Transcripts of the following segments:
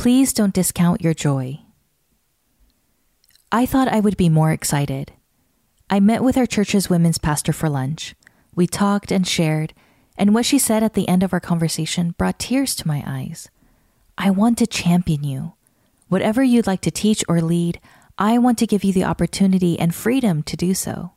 Please Don't Discount Your Joy. I thought I would be more excited. I met with our church's women's pastor for lunch. We talked and shared, and what she said at the end of our conversation brought tears to my eyes. I want to champion you. Whatever you'd like to teach or lead, I want to give you the opportunity and freedom to do so.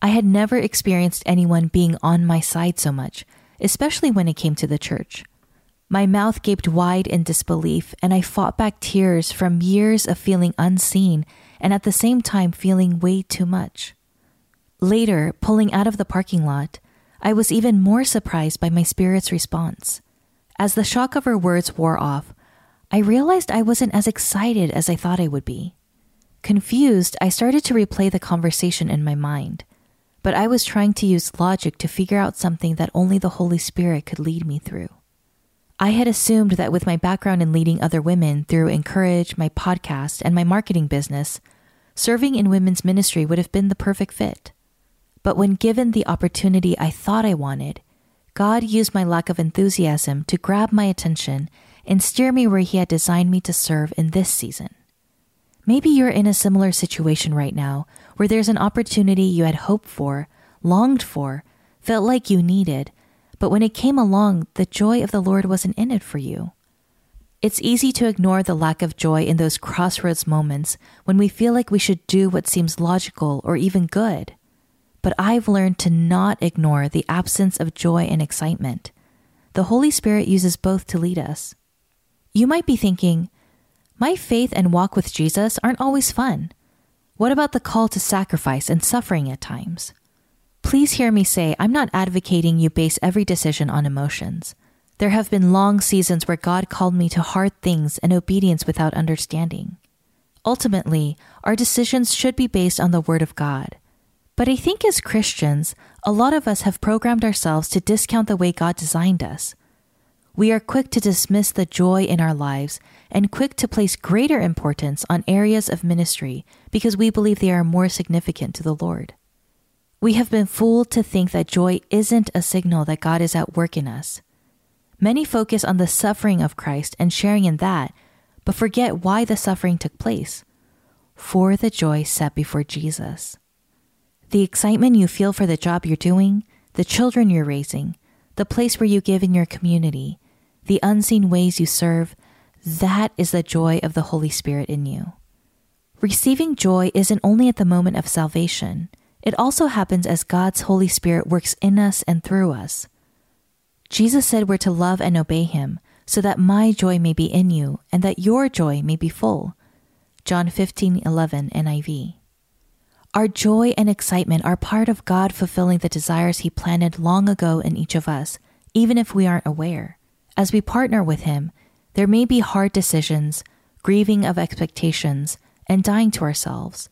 I had never experienced anyone being on my side so much, especially when it came to the church. My mouth gaped wide in disbelief, and I fought back tears from years of feeling unseen and at the same time feeling way too much. Later, pulling out of the parking lot, I was even more surprised by my spirit's response. As the shock of her words wore off, I realized I wasn't as excited as I thought I would be. Confused, I started to replay the conversation in my mind, but I was trying to use logic to figure out something that only the Holy Spirit could lead me through. I had assumed that with my background in leading other women through (in)courage, my podcast, and my marketing business, serving in women's ministry would have been the perfect fit. But when given the opportunity I thought I wanted, God used my lack of enthusiasm to grab my attention and steer me where He had designed me to serve in this season. Maybe you're in a similar situation right now where there's an opportunity you had hoped for, longed for, felt like you needed, but when it came along, the joy of the Lord wasn't in it for you. It's easy to ignore the lack of joy in those crossroads moments when we feel like we should do what seems logical or even good. But I've learned to not ignore the absence of joy and excitement. The Holy Spirit uses both to lead us. You might be thinking, my faith and walk with Jesus aren't always fun. What about the call to sacrifice and suffering at times? Please hear me say I'm not advocating you base every decision on emotions. There have been long seasons where God called me to hard things and obedience without understanding. Ultimately, our decisions should be based on the Word of God. But I think as Christians, a lot of us have programmed ourselves to discount the way God designed us. We are quick to dismiss the joy in our lives and quick to place greater importance on areas of ministry because we believe they are more significant to the Lord. We have been fooled to think that joy isn't a signal that God is at work in us. Many focus on the suffering of Christ and sharing in that, but forget why the suffering took place. For the joy set before Jesus. The excitement you feel for the job you're doing, the children you're raising, the place where you give in your community, the unseen ways you serve, that is the joy of the Holy Spirit in you. Receiving joy isn't only at the moment of salvation. It also happens as God's Holy Spirit works in us and through us. Jesus said we're to love and obey him so that my joy may be in you and that your joy may be full. John 15:11 NIV. Our joy and excitement are part of God fulfilling the desires he planted long ago in each of us, even if we aren't aware. As we partner with him, there may be hard decisions, grieving of expectations, and dying to ourselves.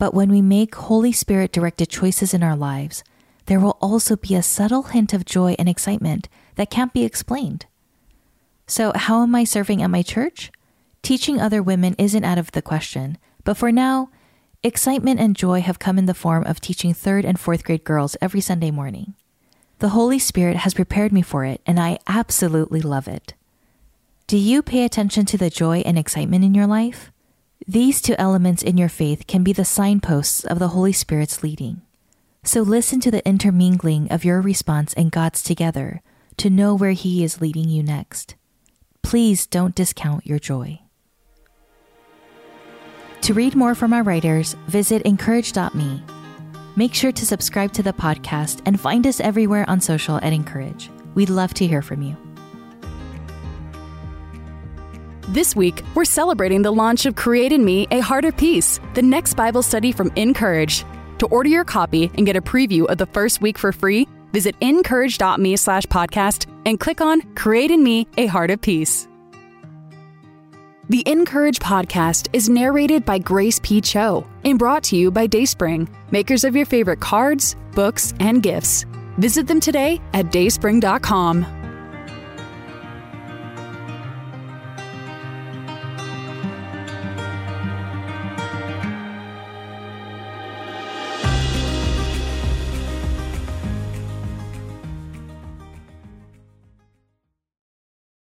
But when we make Holy Spirit directed choices in our lives, there will also be a subtle hint of joy and excitement that can't be explained. So, how am I serving at my church? Teaching other women isn't out of the question, but for now, excitement and joy have come in the form of teaching third and fourth grade girls every Sunday morning. The Holy Spirit has prepared me for it, and I absolutely love it. Do you pay attention to the joy and excitement in your life? These two elements in your faith can be the signposts of the Holy Spirit's leading. So listen to the intermingling of your response and God's together to know where He is leading you next. Please don't discount your joy. To read more from our writers, visit incourage.me. Make sure to subscribe to the podcast and find us everywhere on social at (in)courage. We'd love to hear from you. This week, we're celebrating the launch of Create in Me a of Peace, the next Bible study from (in)courage. To order your copy and get a preview of the first week for free, visit incourage.me slash podcast and click on Create in Me a Heart of Peace. The (in)courage podcast is narrated by Grace P. Cho and brought to you by DaySpring, makers of your favorite cards, books, and gifts. Visit them today at dayspring.com.